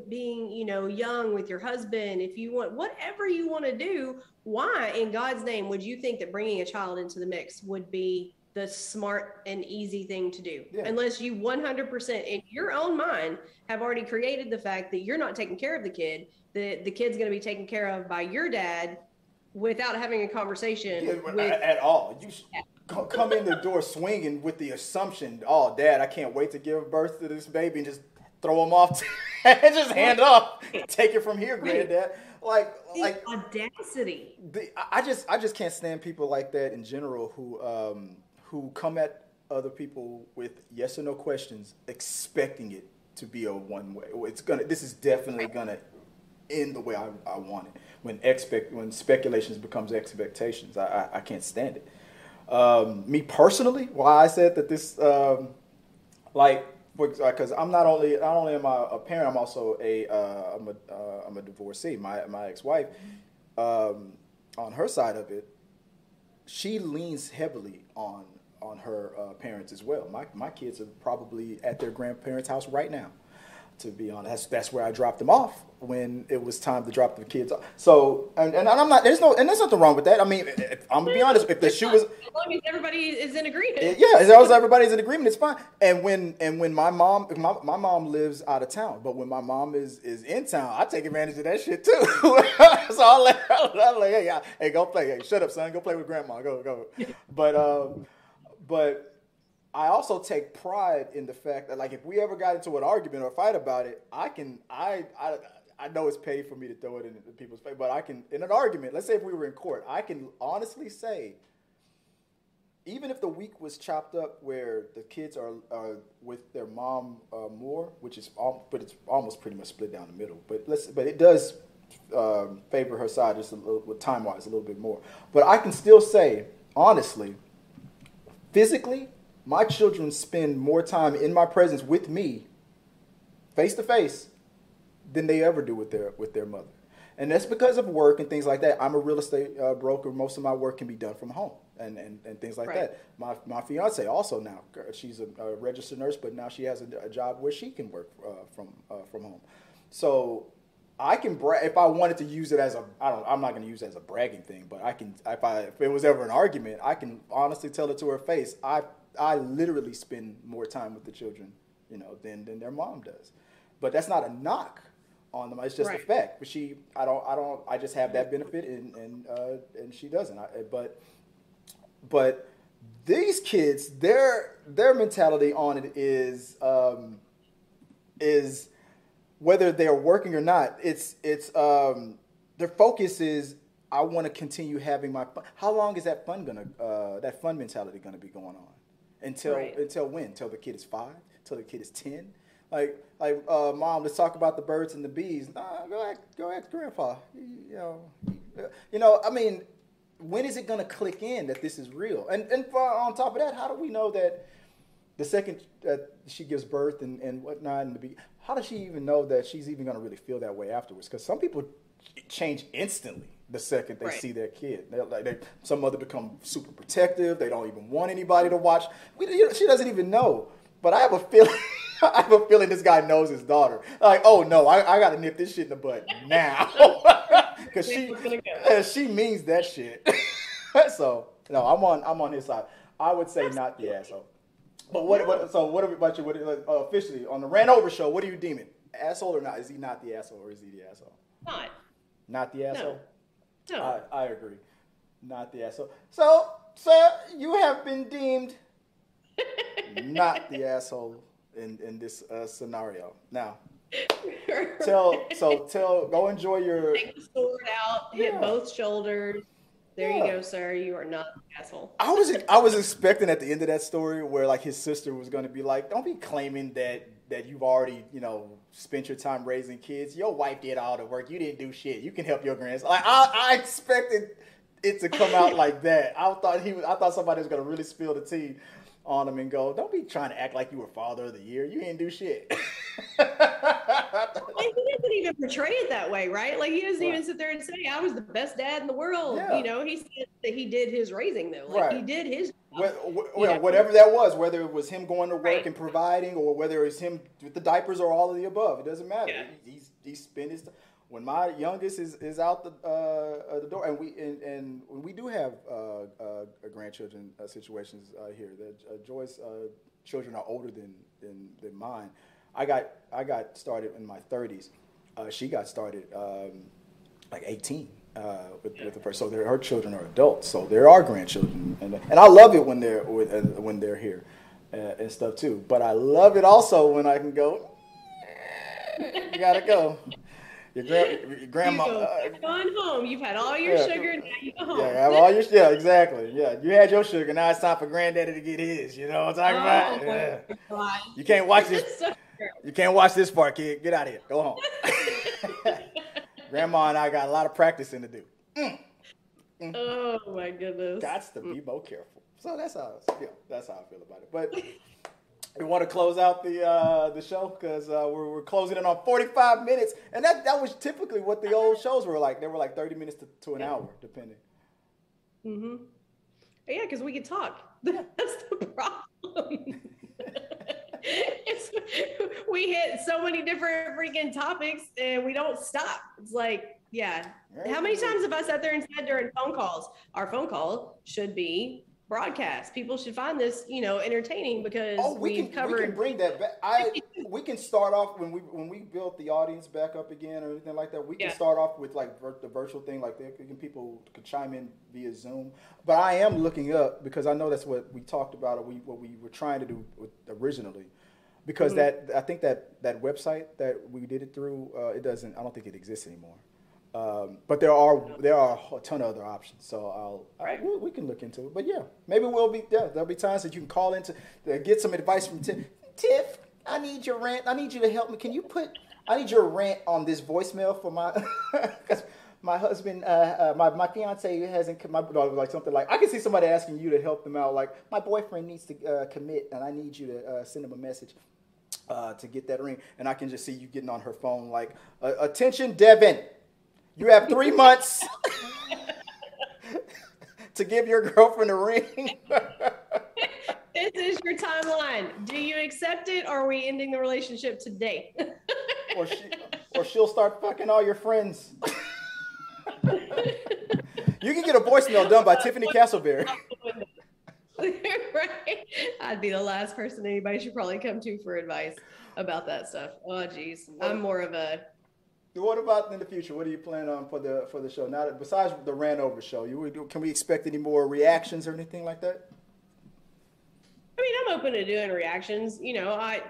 being, you know, young with your husband, if you want whatever you want to do, why in God's name would you think that bringing a child into the mix would be the smart and easy thing to do yeah. unless you 100% in your own mind have already created the fact that you're not taking care of the kid that the kid's going to be taken care of by your dad without having a conversation yeah, uh, with, at all you yeah. come in the door swinging with the assumption oh dad i can't wait to give birth to this baby and just throw him off and just hand up take it from here granddad like the like audacity the, i just i just can't stand people like that in general who um who come at other people with yes or no questions, expecting it to be a one way. It's gonna. This is definitely gonna end the way I, I want it. When expect when speculations becomes expectations, I, I, I can't stand it. Um, me personally, why I said that this, um, like, because I'm not only not only am I a parent, I'm also a uh, I'm a uh, I'm a divorcee. My my ex wife, um, on her side of it, she leans heavily on on her uh, parents as well. My, my kids are probably at their grandparents' house right now. To be honest, that's, that's where I dropped them off when it was time to drop the kids off. So, and, and I'm not, there's no, and there's nothing wrong with that. I mean, if, I'm gonna be honest, if the shoe was, as long as everybody is in agreement, yeah, as long as everybody's in agreement, it's fine. And when, and when my mom, my, my mom lives out of town, but when my mom is is in town, I take advantage of that shit too. so I'll let, I'll let, hey, yeah, hey, go play, hey, shut up, son, go play with grandma, go, go. But, um, but I also take pride in the fact that like if we ever got into an argument or fight about it, I can I I I know it's paid for me to throw it in people's face, but I can in an argument. Let's say if we were in court, I can honestly say, even if the week was chopped up where the kids are, with their mom uh, more, which is all, but it's almost pretty much split down the middle. But let's but it does um, favor her side just a little, with time wise a little bit more. But I can still say honestly physically, my children spend more time in my presence with me, face to face, than they ever do with their with their mother. and that's because of work and things like that. I'm a real estate uh, broker. Most of my work can be done from home and, and, and things like right. that. My, my fiance also now, she's a, a registered nurse, but now she has a, a job where she can work uh, from, uh, from home. So I can brag if I wanted to use it as a I don't I'm not going to use it as a bragging thing, but I can if I if it was ever an argument, I can honestly tell it to her face. I I literally spend more time with the children, you know, than than their mom does. But that's not a knock on them. It's just right. a fact. But she I don't I don't I just have that benefit and and uh, and she doesn't. I, but but these kids their their mentality on it is um, is whether they're working or not, it's it's um, their focus is I want to continue having my fun. How long is that fun gonna uh, that fun mentality gonna be going on? Until right. until when? Until the kid is five? Until the kid is ten? Like like uh, mom, let's talk about the birds and the bees. Nah, go ask go ask grandpa. You know, you know. I mean, when is it gonna click in that this is real? And and for, on top of that, how do we know that the second that she gives birth and, and whatnot and the be how does she even know that she's even going to really feel that way afterwards? Because some people change instantly the second they right. see their kid. They're like they, some mother become super protective. They don't even want anybody to watch. We, you know, she doesn't even know. But I have a feeling. I have a feeling this guy knows his daughter. Like, oh no, I, I got to nip this shit in the butt now, because she she means that shit. so no, I'm on I'm on his side. I would say not the asshole. But what, what so what about you? What, uh, officially on the Rant Over show, what do you deem it? Asshole or not? Is he not the asshole or is he the asshole? Not. Not the asshole. No. no. I, I agree. Not the asshole. So, sir, you have been deemed not the asshole in in this uh, scenario. Now, tell so tell go enjoy your take the sword out, hit both shoulders, there yeah. you go, sir. You are not an asshole. I was I was expecting at the end of that story where like his sister was going to be like, "Don't be claiming that that you've already you know spent your time raising kids. Your wife did all the work. You didn't do shit. You can help your grandson." Like I, I expected it to come out like that. I thought he was. I thought somebody was going to really spill the tea on him and go, "Don't be trying to act like you were father of the year. You didn't do shit." he doesn't even portray it that way, right? Like he doesn't right. even sit there and say, "I was the best dad in the world." Yeah. You know, he said that he did his raising though. Like right. he did his. Well, well, whatever that was, whether it was him going to work right. and providing, or whether it's him with the diapers, or all of the above, it doesn't matter. Yeah. He, he's he spent his. When my youngest is, is out the uh, the door, and we and, and we do have uh, uh, grandchildren uh, situations uh, here. That uh, Joy's children are older than, than than mine. I got I got started in my 30s. Uh, she got started um, like 18 uh, with, with the first. So her children are adults. So there are grandchildren, and and I love it when they're with, uh, when they're here uh, and stuff too. But I love it also when I can go. you gotta go. Your, gra- your grandma. You go, uh, going home. You've had all your yeah, sugar. Now you go home. Yeah, have all your yeah, exactly. Yeah, you had your sugar. Now it's time for granddaddy to get his. You know what I'm talking oh, about? Yeah. You can't watch this. so you can't watch this part, kid. Get out of here. Go home. Grandma and I got a lot of practicing to do. Mm. Mm. Oh my goodness. Got to be more careful. So that's how yeah, that's how I feel about it. But we want to close out the uh, the show because uh, we're, we're closing in on 45 minutes, and that that was typically what the old shows were like. They were like 30 minutes to, to an hour, depending. Mhm. Yeah, because we could talk. That's the problem. we hit so many different freaking topics and we don't stop. It's like, yeah. How many times have I sat there and said during phone calls, our phone call should be broadcast. People should find this, you know, entertaining because oh, we can covered. We can bring that back. I we can start off when we when we built the audience back up again or anything like that. We can yeah. start off with like the virtual thing, like can people could chime in via Zoom. But I am looking up because I know that's what we talked about or we what we were trying to do originally. Because mm-hmm. that I think that that website that we did it through, uh, it doesn't. I don't think it exists anymore. Um, but there are there are a ton of other options, so I'll, right. we, we, can look into it. But yeah, maybe we'll be yeah. There'll be times that you can call into to get some advice from Tiff. Tiff, I need your rant. I need you to help me. Can you put? I need your rant on this voicemail for my because my husband, uh, uh, my my fiance hasn't my like something like I can see somebody asking you to help them out. Like my boyfriend needs to uh, commit, and I need you to uh, send him a message. Uh, to get that ring, and I can just see you getting on her phone like, "Attention, Devin, You have three months to give your girlfriend a ring. this is your timeline. Do you accept it or are we ending the relationship today? or, she, or she'll start fucking all your friends. you can get a voicemail done by Tiffany Castleberry. right? I'd be the last person anybody should probably come to for advice about that stuff. Oh, geez, I'm more of a. What about in the future? What do you plan on for the for the show? Now, that, besides the rant over show, you can we expect any more reactions or anything like that? I mean, I'm open to doing reactions. You know, I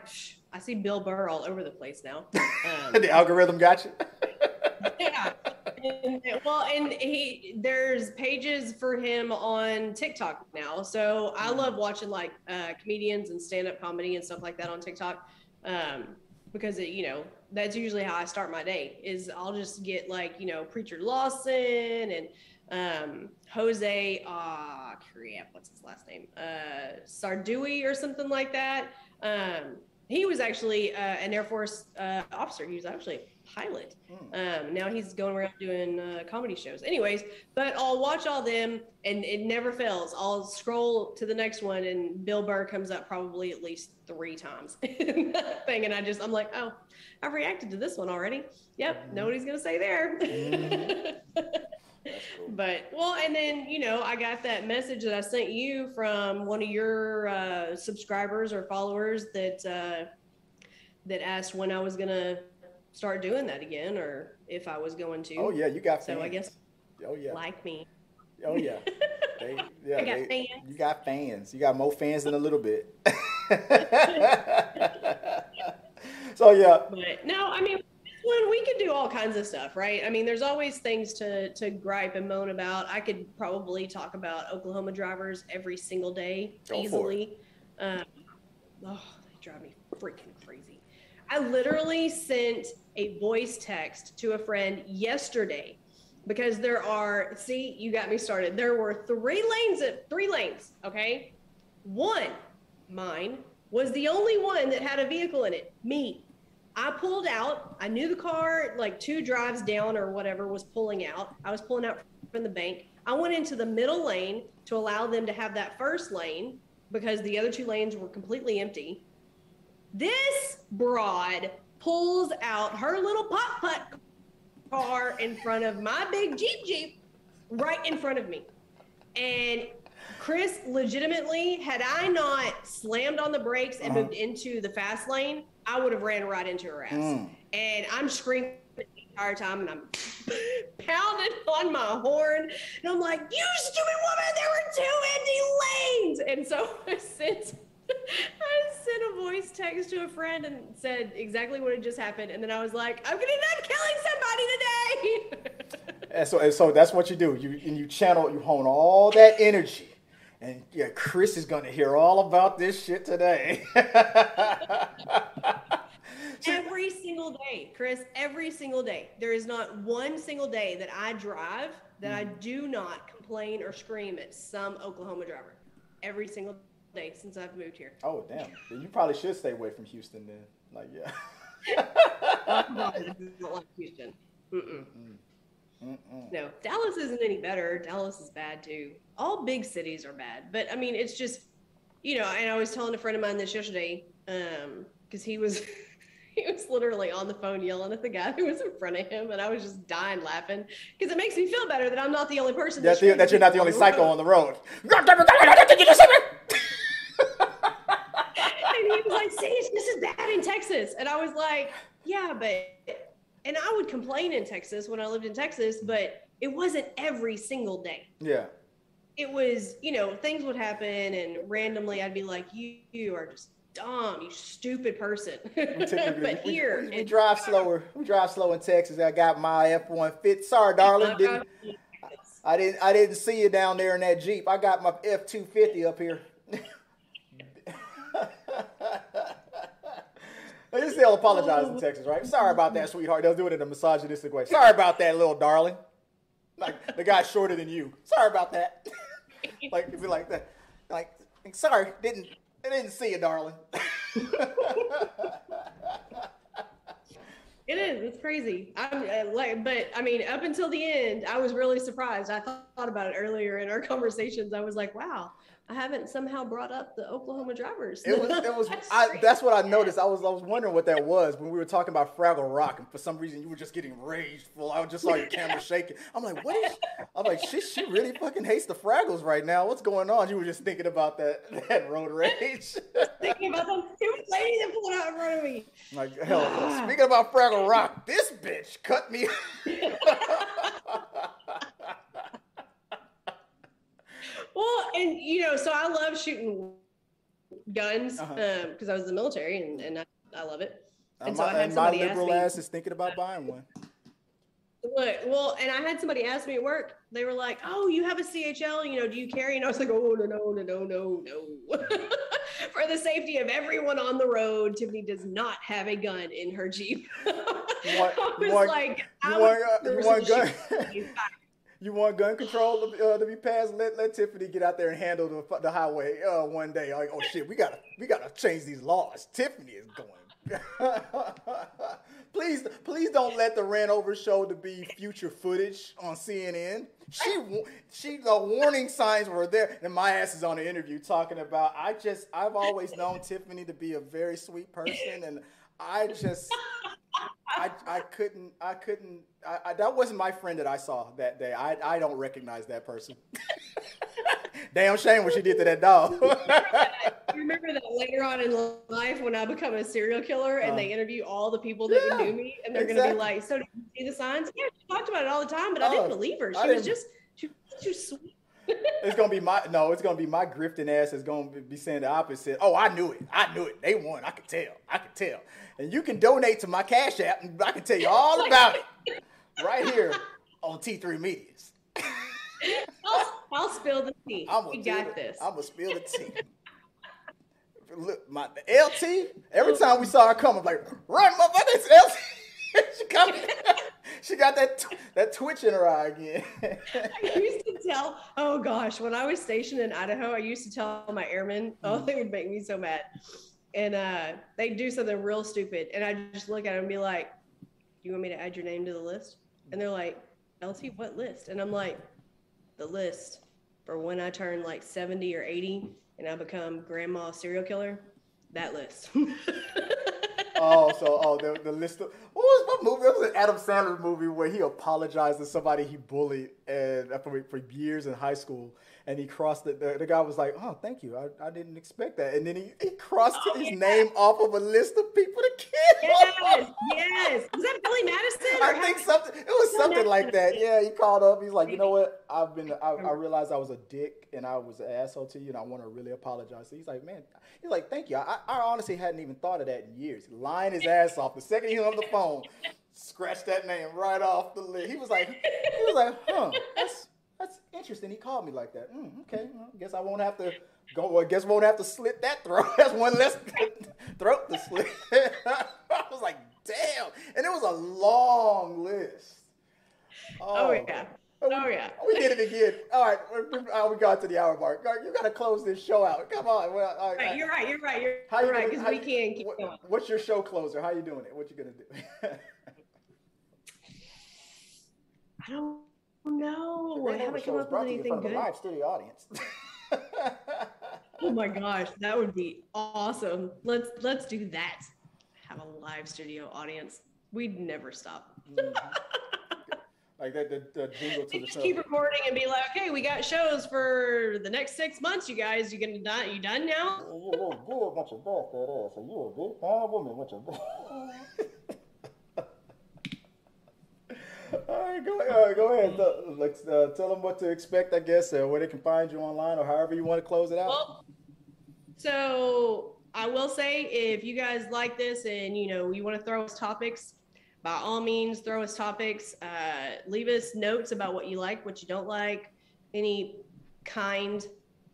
I see Bill Burr all over the place now. Um, the algorithm got you. And, well, and he there's pages for him on TikTok now. So I mm-hmm. love watching like uh, comedians and stand up comedy and stuff like that on TikTok. Um, because it, you know, that's usually how I start my day is I'll just get like, you know, Preacher Lawson and um, Jose, ah, oh, crap, what's his last name? Uh, Sarduy or something like that. Um, he was actually uh, an Air Force uh, officer. He was actually pilot. Mm. Um, now he's going around doing uh, comedy shows. Anyways, but I'll watch all them, and it never fails. I'll scroll to the next one, and Bill Burr comes up probably at least three times thing, and I just I'm like, oh, I've reacted to this one already. Yep, mm. nobody's gonna say there. Mm. But well, and then you know, I got that message that I sent you from one of your uh, subscribers or followers that uh, that asked when I was gonna start doing that again, or if I was going to. Oh yeah, you got. Fans. So I guess. Oh yeah. Like me. Oh yeah. They, yeah, I got they, fans. You got fans. You got more fans than a little bit. so yeah. But no, I mean we could do all kinds of stuff, right? I mean, there's always things to to gripe and moan about. I could probably talk about Oklahoma drivers every single day Go easily. Um, oh, they drive me freaking crazy. I literally sent a voice text to a friend yesterday because there are. See, you got me started. There were three lanes at three lanes. Okay, one, mine was the only one that had a vehicle in it. Me. I pulled out. I knew the car, like two drives down or whatever, was pulling out. I was pulling out from the bank. I went into the middle lane to allow them to have that first lane because the other two lanes were completely empty. This broad pulls out her little pop putt car in front of my big Jeep Jeep right in front of me. And Chris, legitimately, had I not slammed on the brakes and uh-huh. moved into the fast lane, I would have ran right into her ass. Mm. And I'm screaming the entire time and I'm pounding on my horn. And I'm like, you stupid woman, there were two empty lanes. And so I sent I sent a voice text to a friend and said exactly what had just happened. And then I was like, I'm gonna end up killing somebody today. and so and so that's what you do. You and you channel, you hone all that energy. And yeah, Chris is gonna hear all about this shit today. every single day, Chris, every single day. There is not one single day that I drive that mm. I do not complain or scream at some Oklahoma driver. Every single day since I've moved here. Oh damn! you probably should stay away from Houston then. Like yeah. I don't like Houston. Mm-mm. Mm-mm. No, Dallas isn't any better. Dallas is bad too. All big cities are bad, but I mean, it's just, you know. And I was telling a friend of mine this yesterday, um, because he was he was literally on the phone yelling at the guy who was in front of him, and I was just dying laughing because it makes me feel better that I'm not the only person. That, the, that you're not the only psycho on the road. and he was like, "See, in Texas," and I was like, "Yeah, but," and I would complain in Texas when I lived in Texas, but it wasn't every single day. Yeah. It was, you know, things would happen, and randomly I'd be like, "You, you are just dumb, you stupid person. but we, here, we, we, we drive slower. We drive slow in Texas. I got my F one fit. Sorry, darling. Didn't, I didn't. I didn't see you down there in that Jeep. I got my F two fifty up here. They still oh, apologize in oh. Texas, right? Sorry about that, sweetheart. They'll do it in a misogynistic way. Sorry about that, little darling. Like the guy's shorter than you. Sorry about that. like if you like that. Like sorry, didn't I didn't see you, darling. it is. It's crazy. I'm like, but I mean, up until the end, I was really surprised. I thought, thought about it earlier in our conversations. I was like, wow, I haven't somehow brought up the Oklahoma drivers. It was. It was. that's, I, that's what I noticed. I was. I was wondering what that was when we were talking about Fraggle Rock, and for some reason you were just getting rageful. I just saw your camera shaking. I'm like, what is? I'm like, she, she really fucking hates the Fraggles right now. What's going on? You were just thinking about that that road rage. thinking about those stupid lady that pulled out in front of me. Like hell. speaking about Fraggle Rock, this bitch cut me. Well, and you know, so I love shooting guns because uh-huh. um, I was in the military and, and I, I love it. And so I had somebody my liberal ask me, ass is thinking about buying one. Look, well, and I had somebody ask me at work. They were like, "Oh, you have a CHL? You know, do you carry?" And I was like, "Oh, no, no, no, no, no, no." For the safety of everyone on the road, Tiffany does not have a gun in her Jeep. I was like, you want, uh, you want gun? You want gun control to, uh, to, be passed? Let let Tiffany get out there and handle the the highway uh, one day. Like, oh shit, we gotta we gotta change these laws. Tiffany is going. please, please don't let the rant over show to be future footage on CNN. She, she, the warning signs were there, and my ass is on the interview talking about. I just, I've always known Tiffany to be a very sweet person, and I just, I, I couldn't, I couldn't. I, I, that wasn't my friend that I saw that day. I, I don't recognize that person. Damn shame what she did to that dog. you remember that later on in life when I become a serial killer and uh, they interview all the people that yeah, knew me and they're exactly. gonna be like, "So did you see the signs?" Yeah, she talked about it all the time, but I didn't oh, believe her. She was just she was just sweet. It's gonna be my no. It's gonna be my grifting ass is gonna be saying the opposite. Oh, I knew it. I knew it. They won. I could tell. I could tell. And you can donate to my cash app, and I can tell you all about it right here on T3 Medias. I'll, I'll spill the tea. I'm we got this. I'm gonna spill the tea. Look, my the LT. Every time we saw her come, I'm like, run, motherfucker! It's LT. she coming. She got that that twitch in her eye again. I used to tell. Oh gosh, when I was stationed in Idaho, I used to tell my airmen. Oh, mm. they would make me so mad. And uh, they'd do something real stupid, and I'd just look at them and be like, "Do you want me to add your name to the list?" And they're like, "LT, what list?" And I'm like, "The list for when I turn like 70 or 80 and I become grandma serial killer, that list. oh, so oh the, the list of what was what movie? Was an Adam Sandler movie where he apologized to somebody he bullied and uh, for, for years in high school and he crossed it. The, the, guy was like, "Oh, thank you. I, I didn't expect that." And then he, he crossed oh, his yeah. name off of a list of people to kill. Yes, yes. Was that Billy Madison? I think something. It was something like that. Yeah, he called up. He's like, "You know what? I've been. I, I realized I was a dick and I was an asshole to you, and I want to really apologize." So he's like, "Man," he's like, "Thank you. I, I honestly hadn't even thought of that in years." Lying his ass off. The second he hung up the phone, scratched that name right off the list. He was like, he was like, "Huh, that's." That's interesting. He called me like that. Mm, okay, well, I guess I won't have to go. Well, I guess won't have to slit that throat. That's one less throat to slit. I was like, damn, and it was a long list. Oh, oh yeah. Oh, we, oh yeah. We did it again. All right, oh, we got to the hour mark. You got to close this show out. Come on. Well, all right, you're right. You're right. You're, how you right because we can't keep what, going. What's your show closer? How you doing it? What you gonna do? I don't know. I haven't come up with anything good. Live studio audience. oh my gosh, that would be awesome. Let's let's do that. Have a live studio audience. We'd never stop. mm-hmm. Like that, the, the jingle to the just show. keep recording and be like, okay, we got shows for the next six months. You guys, you gonna done? You done now? You a good bunch of that ass. You a big fine woman, bunch of. All right, go, uh, go ahead. So, like, uh, tell them what to expect, I guess, uh, where they can find you online or however you want to close it out. Well, so I will say, if you guys like this and you know you want to throw us topics, by all means, throw us topics. Uh, leave us notes about what you like, what you don't like, any kind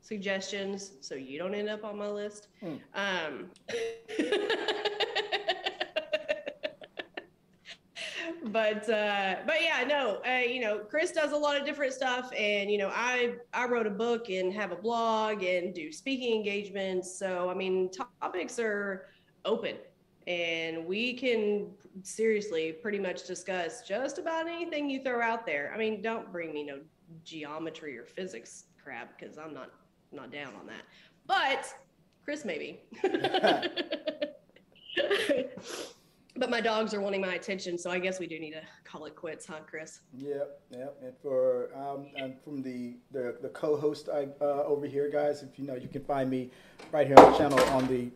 suggestions, so you don't end up on my list. Hmm. Um, but uh, but yeah, no, uh, you know, Chris does a lot of different stuff, and you know, I I wrote a book and have a blog and do speaking engagements. So I mean, topics are open, and we can seriously pretty much discuss just about anything you throw out there. I mean, don't bring me no geometry or physics crap because I'm not not down on that. But Chris maybe. but my dogs are wanting my attention, so I guess we do need to call it quits, huh, Chris? Yep, yep. And for um, and from the the, the co-host I, uh, over here, guys, if you know, you can find me right here on the channel on the.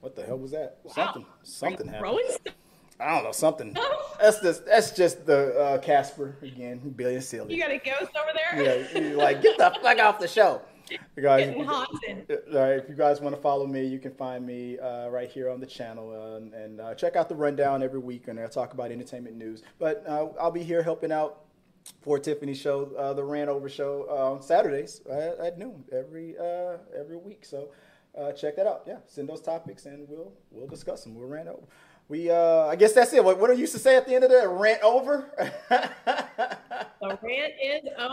What the hell was that? Wow. Something, something happened. Throwing I don't know, something. That's just that's just the uh, Casper again, being silly. You got a ghost over there? yeah, you're like get the fuck off the show, You guys. Getting haunted. Right, if you guys want to follow me, you can find me uh, right here on the channel uh, and, uh, check out the rundown every week, and I talk about entertainment news. But uh, I'll be here helping out for Tiffany's show, uh, the Rant Over Show, uh, on Saturdays at, at noon every uh, every week. So uh, check that out. Yeah, send those topics, and we'll we'll discuss them. We'll rant over. We uh, I guess that's it. What what do you used to say at the end of that? Rant over. The rant is